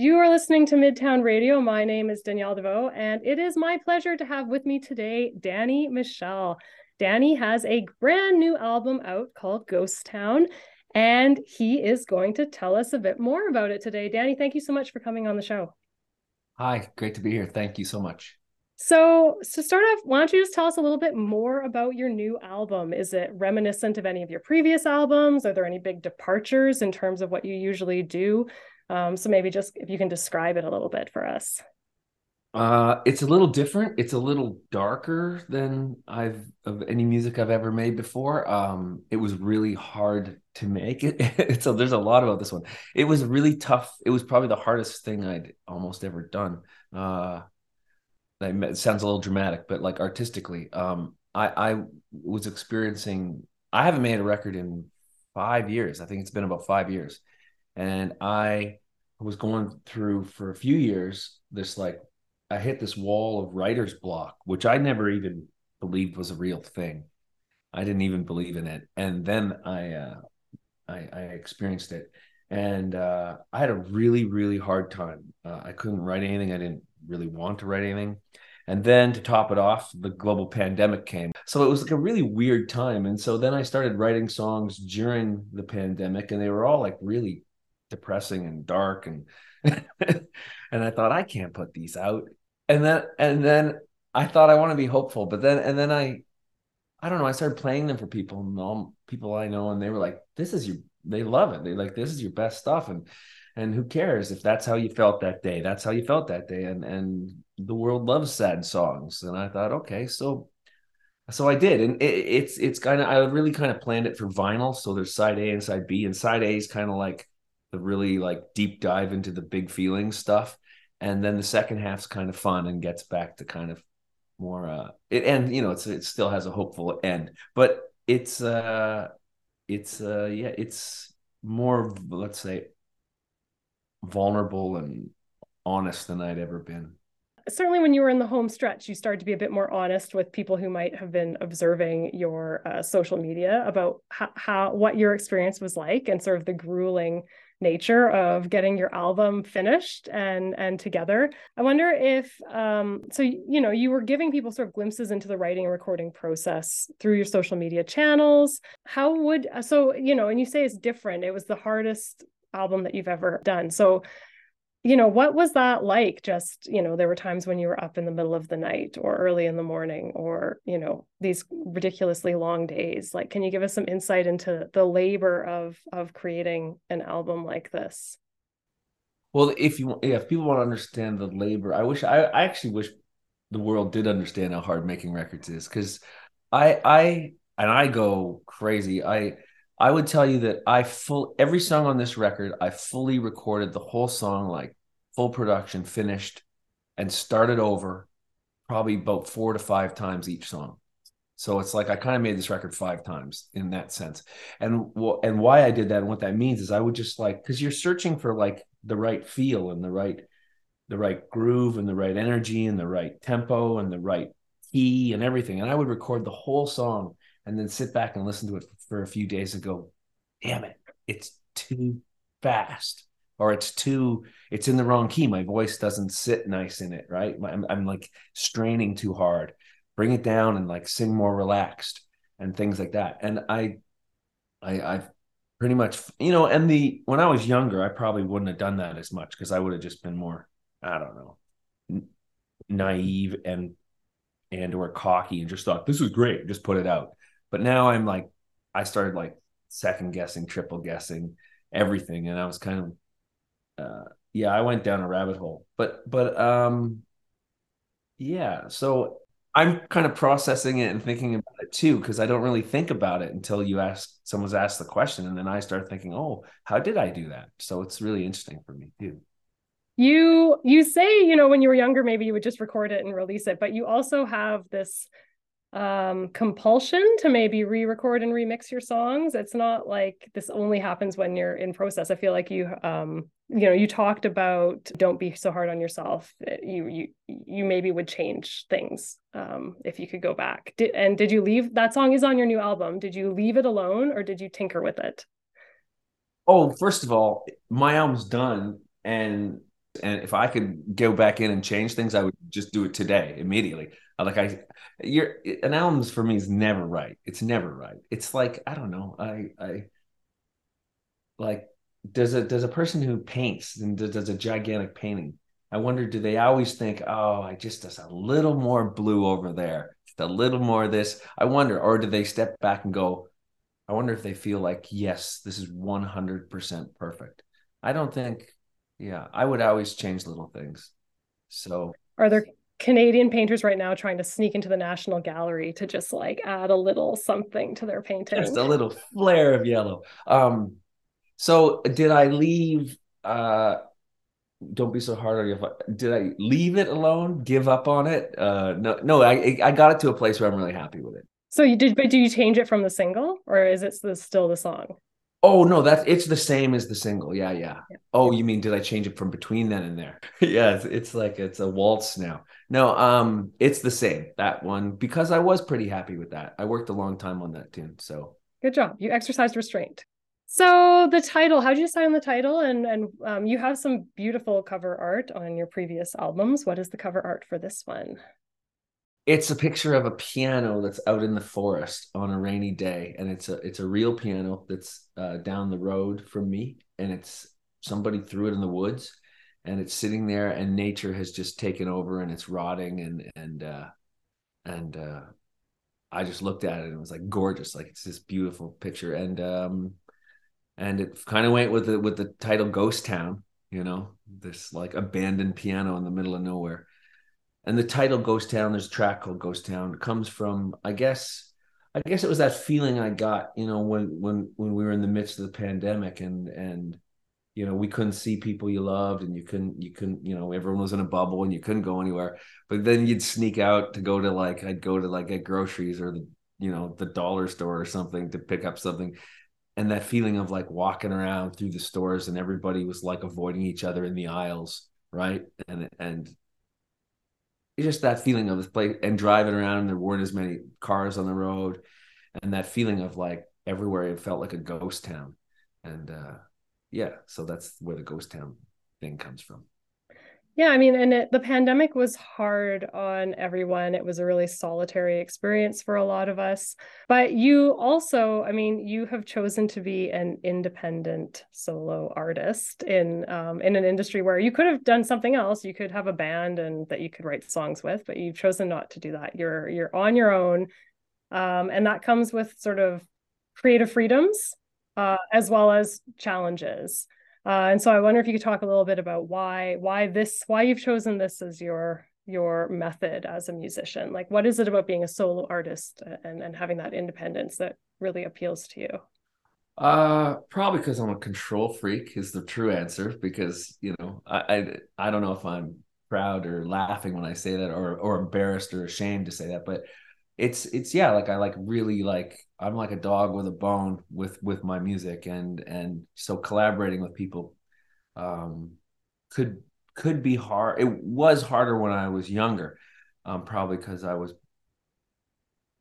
You are listening to Midtown Radio. My name is Danielle Deveau, and it is my pleasure to have with me today Danny Michel. Danny has a brand new album out called Ghost Town, and he is going to tell us a bit more about it today. Danny, thank you so much for coming on the show. Hi, great to be here. Thank you so much. So, to start off, why don't you just tell us a little bit more about your new album? Is it reminiscent of any of your previous albums? Are there any big departures in terms of what you usually do? Um, so, maybe just if you can describe it a little bit for us. Uh, it's a little different. It's a little darker than I've of any music I've ever made before. Um, it was really hard to make it. so there's a lot about this one. It was really tough. It was probably the hardest thing I'd almost ever done. Uh, it sounds a little dramatic, but like artistically, um, I, I was experiencing. I haven't made a record in five years. I think it's been about five years, and I was going through for a few years this like I hit this wall of writer's block, which I never even believed was a real thing. I didn't even believe in it, and then I uh, I, I experienced it, and uh, I had a really really hard time. Uh, I couldn't write anything. I didn't really want to write anything. And then to top it off, the global pandemic came. So it was like a really weird time. And so then I started writing songs during the pandemic, and they were all like really depressing and dark and and I thought I can't put these out. And then and then I thought I want to be hopeful, but then and then I I don't know, I started playing them for people and all people I know and they were like this is your they love it. They like this is your best stuff and and who cares if that's how you felt that day that's how you felt that day and and the world loves sad songs and i thought okay so so i did and it, it's it's kind of i really kind of planned it for vinyl so there's side a and side b and side a is kind of like the really like deep dive into the big feeling stuff and then the second half's kind of fun and gets back to kind of more uh it and you know it's it still has a hopeful end but it's uh it's uh yeah it's more let's say vulnerable and honest than I'd ever been. Certainly, when you were in the home stretch, you started to be a bit more honest with people who might have been observing your uh, social media about how, how what your experience was like and sort of the grueling nature of getting your album finished and and together. I wonder if um so you know you were giving people sort of glimpses into the writing and recording process through your social media channels. How would so you know and you say it's different. It was the hardest album that you've ever done. So, you know, what was that like? Just, you know, there were times when you were up in the middle of the night or early in the morning or, you know, these ridiculously long days. Like, can you give us some insight into the labor of of creating an album like this? Well, if you yeah, if people want to understand the labor, I wish I, I actually wish the world did understand how hard making records is because I I and I go crazy. I I would tell you that I full every song on this record, I fully recorded the whole song, like full production, finished, and started over probably about four to five times each song. So it's like I kind of made this record five times in that sense. And and why I did that and what that means is I would just like because you're searching for like the right feel and the right the right groove and the right energy and the right tempo and the right key and everything. And I would record the whole song and then sit back and listen to it for a few days and go, damn it, it's too fast or it's too it's in the wrong key. My voice doesn't sit nice in it right? I'm, I'm like straining too hard. Bring it down and like sing more relaxed and things like that. And i i i've pretty much you know and the when i was younger i probably wouldn't have done that as much because i would have just been more i don't know naive and and or cocky and just thought this is great. Just put it out but now I'm like, I started like second guessing, triple guessing everything, and I was kind of, uh, yeah, I went down a rabbit hole. But but um, yeah, so I'm kind of processing it and thinking about it too because I don't really think about it until you ask someone's asked the question, and then I start thinking, oh, how did I do that? So it's really interesting for me too you you say you know when you were younger maybe you would just record it and release it but you also have this um compulsion to maybe re-record and remix your songs. It's not like this only happens when you're in process. I feel like you um you know you talked about don't be so hard on yourself. You you you maybe would change things um if you could go back. Did, and did you leave that song is on your new album. Did you leave it alone or did you tinker with it? Oh first of all my album's done and and if I could go back in and change things, I would just do it today immediately. Uh, like I, you're an album's for me is never right. It's never right. It's like I don't know. I I like does a does a person who paints and does a gigantic painting. I wonder, do they always think, oh, I just does a little more blue over there, a little more of this. I wonder, or do they step back and go, I wonder if they feel like, yes, this is one hundred percent perfect. I don't think yeah, I would always change little things. So, are there Canadian painters right now trying to sneak into the National Gallery to just like add a little something to their painting? Just a little flare of yellow. Um, so did I leave? Uh, don't be so hard on you. Did I leave it alone? Give up on it? Uh, no, no. I I got it to a place where I'm really happy with it. So you did, but do you change it from the single, or is it still the song? Oh no, that's it's the same as the single. Yeah, yeah, yeah. Oh, you mean did I change it from between then and there? yeah, it's, it's like it's a waltz now. No, um, it's the same that one because I was pretty happy with that. I worked a long time on that tune, so good job. You exercised restraint. So the title, how did you decide on the title? And and um, you have some beautiful cover art on your previous albums. What is the cover art for this one? It's a picture of a piano that's out in the forest on a rainy day and it's a it's a real piano that's uh, down the road from me and it's somebody threw it in the woods and it's sitting there and nature has just taken over and it's rotting and and uh and uh i just looked at it and it was like gorgeous like it's this beautiful picture and um and it kind of went with the with the title ghost town you know this like abandoned piano in the middle of nowhere and the title Ghost Town, there's a track called Ghost Town, comes from I guess I guess it was that feeling I got, you know, when when when we were in the midst of the pandemic and and you know, we couldn't see people you loved and you couldn't you couldn't, you know, everyone was in a bubble and you couldn't go anywhere. But then you'd sneak out to go to like I'd go to like get groceries or the you know, the dollar store or something to pick up something. And that feeling of like walking around through the stores and everybody was like avoiding each other in the aisles right? And and it's just that feeling of this place and driving around and there weren't as many cars on the road and that feeling of like everywhere it felt like a ghost town. And uh yeah so that's where the ghost town thing comes from yeah, I mean, and it, the pandemic was hard on everyone. It was a really solitary experience for a lot of us. But you also, I mean, you have chosen to be an independent solo artist in um, in an industry where you could have done something else. You could have a band and that you could write songs with, but you've chosen not to do that. You're you're on your own, um, and that comes with sort of creative freedoms uh, as well as challenges. Uh, and so I wonder if you could talk a little bit about why why this why you've chosen this as your your method as a musician. Like what is it about being a solo artist and, and having that independence that really appeals to you? Uh probably because I'm a control freak is the true answer because you know I, I I don't know if I'm proud or laughing when I say that or or embarrassed or ashamed to say that but it's it's yeah like i like really like i'm like a dog with a bone with with my music and and so collaborating with people um could could be hard it was harder when i was younger um probably because i was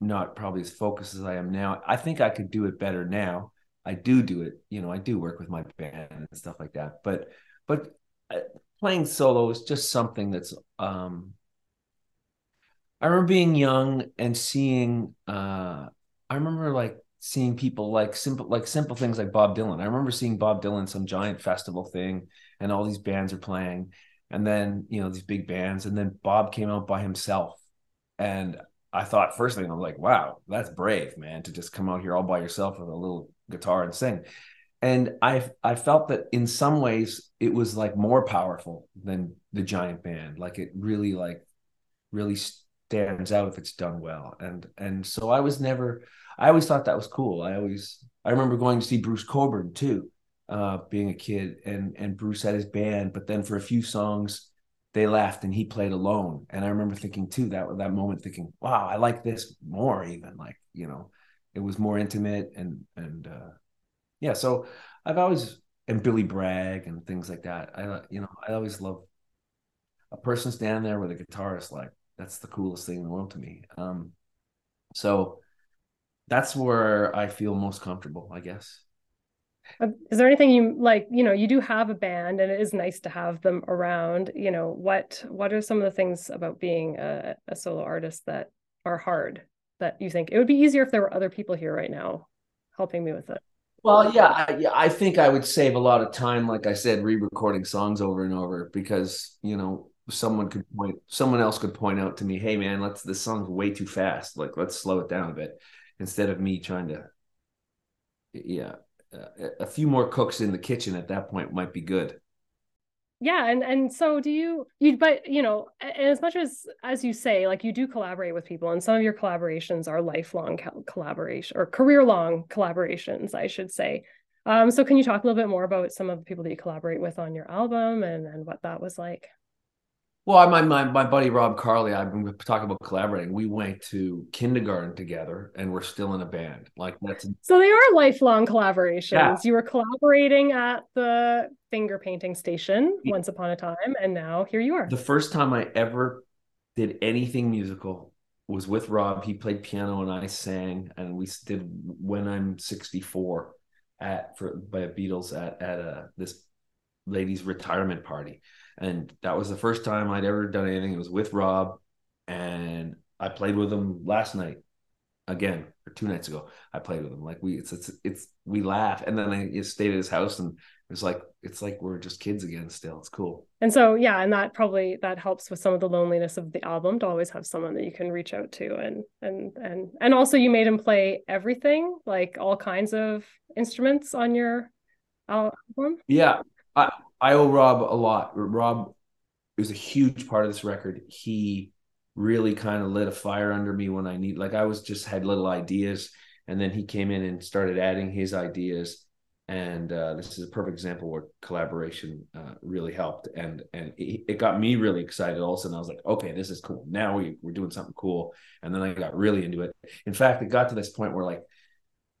not probably as focused as i am now. I think i could do it better now. I do do it you know i do work with my band and stuff like that but but uh, playing solo is just something that's um I remember being young and seeing uh I remember like seeing people like simple like simple things like Bob Dylan. I remember seeing Bob Dylan some giant festival thing and all these bands are playing and then you know these big bands and then Bob came out by himself. And I thought first thing I'm like wow that's brave man to just come out here all by yourself with a little guitar and sing. And I I felt that in some ways it was like more powerful than the giant band. Like it really like really stands out if it's done well. And and so I was never I always thought that was cool. I always I remember going to see Bruce Cockburn too, uh, being a kid, and and Bruce had his band, but then for a few songs they left and he played alone. And I remember thinking too that that moment thinking, wow, I like this more even like, you know, it was more intimate and and uh yeah, so I've always and Billy Bragg and things like that. I you know, I always love a person standing there with a guitarist like that's the coolest thing in the world to me. Um, so that's where I feel most comfortable, I guess. Is there anything you like, you know, you do have a band and it is nice to have them around, you know, what what are some of the things about being a, a solo artist that are hard that you think it would be easier if there were other people here right now helping me with it? Well, yeah, I, yeah, I think I would save a lot of time, like I said, re-recording songs over and over because you know someone could point, someone else could point out to me, "Hey, man, let's this song's way too fast. Like, let's slow it down a bit," instead of me trying to, yeah, uh, a few more cooks in the kitchen at that point might be good. Yeah and and so do you you but you know as much as as you say like you do collaborate with people and some of your collaborations are lifelong collaboration or career long collaborations i should say. Um so can you talk a little bit more about some of the people that you collaborate with on your album and and what that was like well, my my my buddy Rob Carli, I've been talking about collaborating. We went to kindergarten together, and we're still in a band. Like that's so they are lifelong collaborations. Yeah. You were collaborating at the finger painting station once upon a time, and now here you are. The first time I ever did anything musical was with Rob. He played piano and I sang, and we did "When I'm 64" at for by Beatles at at a this lady's retirement party and that was the first time I'd ever done anything. It was with Rob, and I played with him last night again or two nights ago. I played with him. Like we, it's it's it's we laugh, and then I stayed at his house, and it's like it's like we're just kids again. Still, it's cool. And so yeah, and that probably that helps with some of the loneliness of the album to always have someone that you can reach out to, and and and and also you made him play everything, like all kinds of instruments on your album. Yeah, I I owe Rob a lot. Rob was a huge part of this record. He really kind of lit a fire under me when I need like I was just had little ideas and then he came in and started adding his ideas and uh, this is a perfect example where collaboration uh, really helped and and it, it, got me really excited also and I was like okay this is cool now we, we're doing something cool and then I got really into it in fact it got to this point where like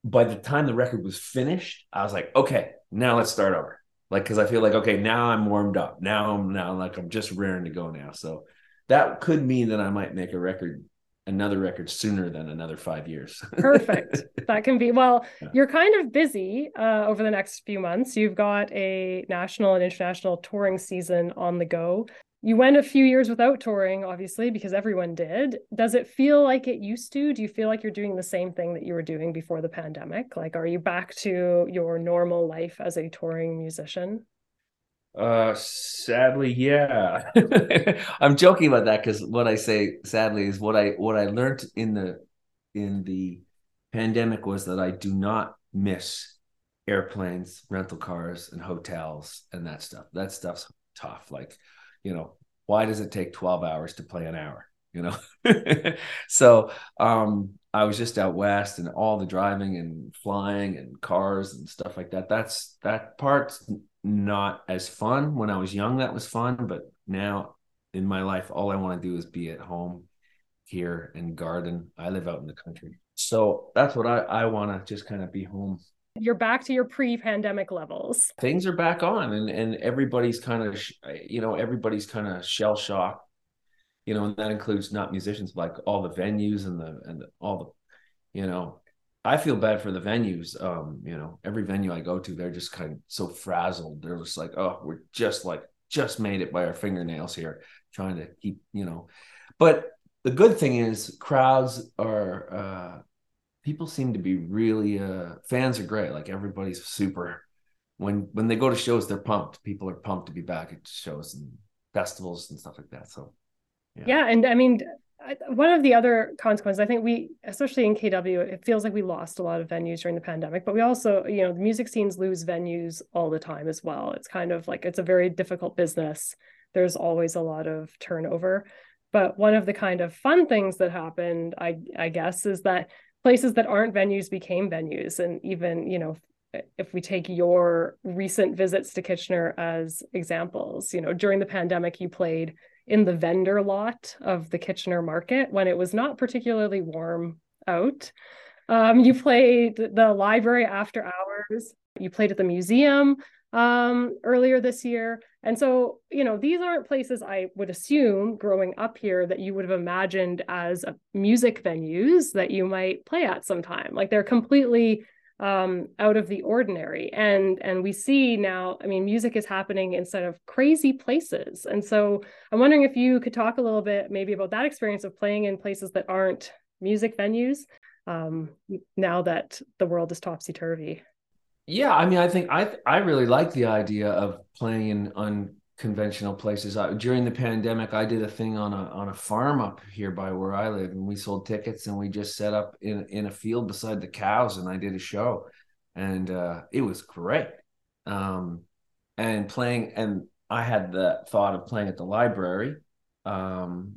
by the time the record was finished I was like okay now let's start over like because I feel like okay now I'm warmed up now I'm now like I'm just raring to go now so that could mean that I might make a record another record sooner than another five years. Perfect. That can be well. Yeah. You're kind of busy uh, over the next few months. You've got a national and international touring season on the go you went a few years without touring obviously because everyone did. Does it feel like it used to? Do you feel like you're doing the same thing that you were doing before the pandemic? Like are you back to your normal life as a touring musician? Uh sadly yeah. I'm joking about that because what i say sadly is what i what i learned in the in the pandemic was that i do not miss airplanes rental cars and hotels and that stuff. That stuff's tough. Like you know, why does it take 12 hours to play an hour? You know? so um I was just out west and all the driving and flying and cars and stuff like that. That's that part's not as fun. When I was young, that was fun, but now in my life, all I want to do is be at home here and garden. I live out in the country. So that's what I, I want to just kind of be home you're back to your pre-pandemic levels. Things are back on and and everybody's kind of you know everybody's kind of shell shocked you know and that includes not musicians like all the venues and the and all the you know i feel bad for the venues um you know every venue i go to they're just kind of so frazzled. They're just like oh we're just like just made it by our fingernails here trying to keep you know. But the good thing is crowds are uh people seem to be really uh fans are great. Like everybody's super. When when they go to shows they're pumped. People are pumped to be back at shows and festivals and stuff like that. So yeah, yeah and i mean one of the other consequences i think we especially in kw it feels like we lost a lot of venues during the pandemic but we also you know the music scenes lose venues all the time as well. It's kind of like it's a very difficult business. There's always a lot of turnover. But one of the kind of fun things that happened i i guess is that places that aren't venues became venues. And even you know if we take your recent visits to kitchener as examples you know during the pandemic you played in the vendor lot of the kitchener market when it was not particularly warm out. Um, you played the library after hours. You played at the museum um, earlier this year. And so, you know, these aren't places I would assume growing up here that you would have imagined as music venues that you might play at sometime. Like they're completely um, out of the ordinary. And and we see now, I mean, music is happening instead of crazy places. And so I'm wondering if you could talk a little bit maybe about that experience of playing in places that aren't music venues um, now that the world is topsy turvy. Yeah, I mean, I think I I really like the idea of playing in unconventional places. I, during the pandemic, I did a thing on a on a farm up here by where I live, and we sold tickets, and we just set up in in a field beside the cows, and I did a show, and uh, it was great. Um, and playing, and I had the thought of playing at the library. Um,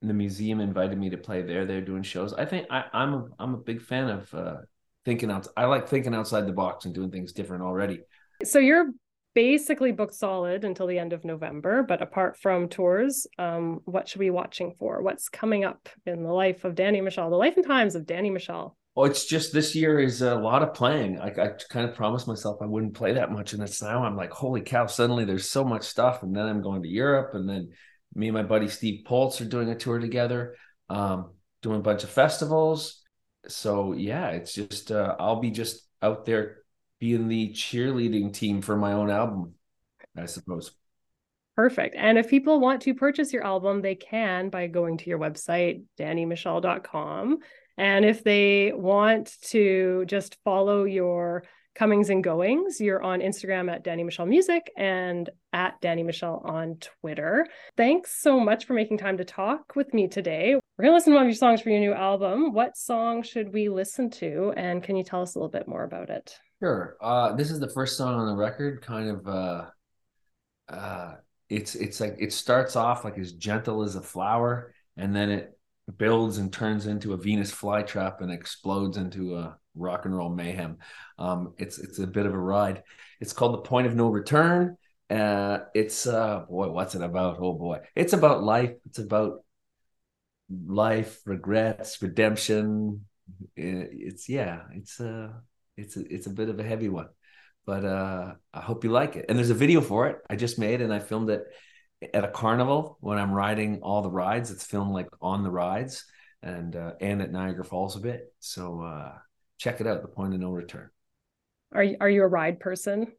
the museum invited me to play there. They're doing shows. I think I, am a I'm a big fan of uh, thinking out. I like thinking outside the box and doing things different already. So you're basically booked solid until the end of November. But apart from tours, um, what should we be watching for? What's coming up in the life of Danny Michel the life and times of Danny Michel Well, it's just this year is a lot of playing. I, I kind of promised myself I wouldn't play that much, and it's now I'm like, holy cow! Suddenly there's so much stuff, and then I'm going to Europe, and then me and my buddy Steve Poltz are doing a tour together, um, doing a bunch of festivals so yeah, it's just uh, I'll be just out there being the cheerleading team for my own album, I suppose. Perfect. And if people want to purchase your album, they can by going to your website, dannymichel.com. And if they want to just follow your comings and goings. You're on Instagram at Danny Michel Music and at Danny Michel on Twitter. Thanks so much for making time to talk with me today. We're going to listen to one of your songs for your new album. What song should we listen to? And can you tell us a little bit more about it? Sure. Uh, this is the first song on the record, kind of. Uh, uh, it's it's like it starts off like as gentle as a flower, and then it builds and turns into a Venus flytrap and explodes into a rock and roll mayhem. Um, it's it's a bit of a ride. It's called The Point of No Return. Uh, it's uh, boy, what's it about? Oh boy, it's about life. It's about life, regrets, redemption. It's yeah, it's a uh, it's a, it's a bit of a heavy one, but uh, I hope you like it. And there's a video for it I just made, and I filmed it at a carnival when I'm riding all the rides. It's filmed like on the rides and uh, and at Niagara Falls a bit. So uh, check it out. The point of no return. Are you, are you a ride person?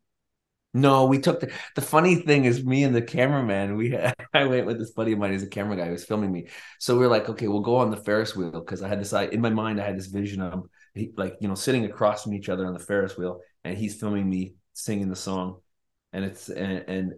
No, we took the the funny thing is me and the cameraman. We had, I went with this buddy of mine who's a camera guy who was filming me. So we are like, okay, we'll go on the Ferris wheel because I had this I, in my mind. I had this vision of he, like you know sitting across from each other on the Ferris wheel, and he's filming me singing the song, and it's and and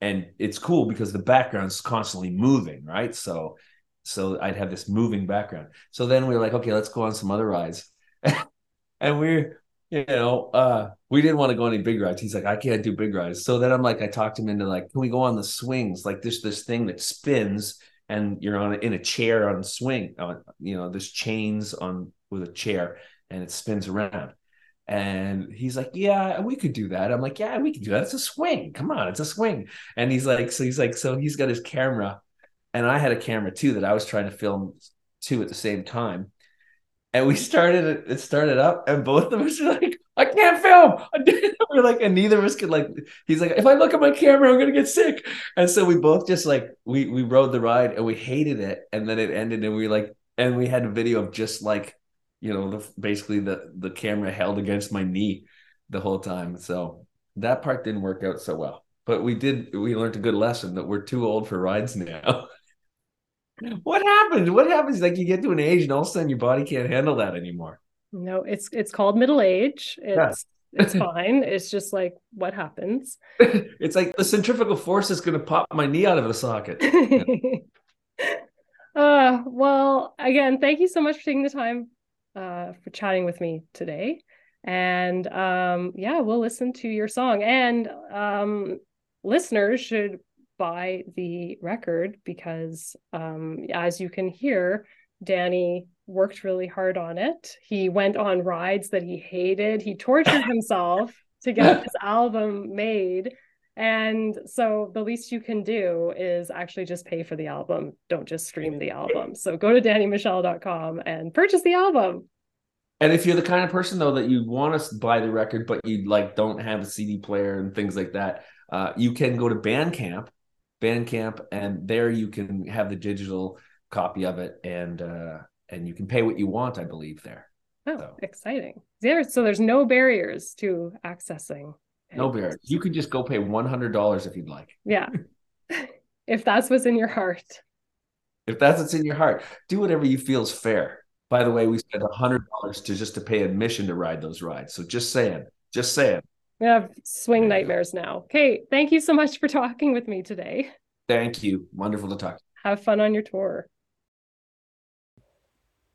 and it's cool because the background's constantly moving, right? So so I'd have this moving background. So then we were like, okay, let's go on some other rides. and we're, you know, uh, we didn't want to go any big rides. He's like, I can't do big rides. So then I'm like, I talked him into like, can we go on the swings? Like this this thing that spins and you're on in a chair on swing. On you know, there's chains on with a chair and it spins around. And he's like, Yeah, we could do that. I'm like, Yeah, we could do that. It's a swing. Come on, it's a swing. And he's like, So he's like, So he's got his camera, and I had a camera too that I was trying to film too at the same time. And we started it, it started up, and both of us were like, I can't film. we're like, and neither of us could like, he's like, if I look at my camera, I'm gonna get sick. And so we both just like we we rode the ride and we hated it. And then it ended, and we like, and we had a video of just like you know, the, basically the the camera held against my knee the whole time. So that part didn't work out so well. But we did we learned a good lesson that we're too old for rides now. what happens? What happens? Like you get to an age and all of a sudden your body can't handle that anymore. No, it's it's called middle age. It's yeah. it's fine. It's just like what happens. it's like the centrifugal force is gonna pop my knee out of the socket. uh well again, thank you so much for taking the time uh, for chatting with me today. And um, yeah, we'll listen to your song. And um, listeners should buy the record because, um, as you can hear, Danny worked really hard on it. He went on rides that he hated. He tortured himself to get this album made. And so the least you can do is actually just pay for the album. Don't just stream the album. So go to dannymichel.com and purchase the album. And if you're the kind of person though that you want to buy the record, but you like don't have a CD player and things like that, uh, you can go to Bandcamp, Bandcamp, and there you can have the digital copy of it, and uh, and you can pay what you want, I believe, there. Oh, so. exciting. There, so there's no barriers to accessing. No barriers. You can just go pay $100 if you'd like. Yeah. if that's what's in your heart. If that's what's in your heart, do whatever you feel is fair. By the way, we spent $100 to just to pay admission to ride those rides. So just saying, just saying. We have swing nightmares now. Okay. Thank you so much for talking with me today. Thank you. Wonderful to talk. Have fun on your tour.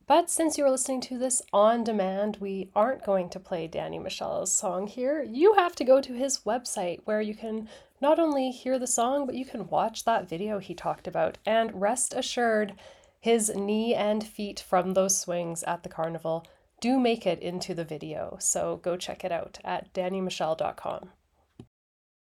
But since you're listening to this on demand, we aren't going to play Danny Michel's song here. You have to go to his website where you can not only hear the song, but you can watch that video he talked about. And rest assured, his knee and feet from those swings at the carnival do make it into the video. So go check it out at dannymichel.com.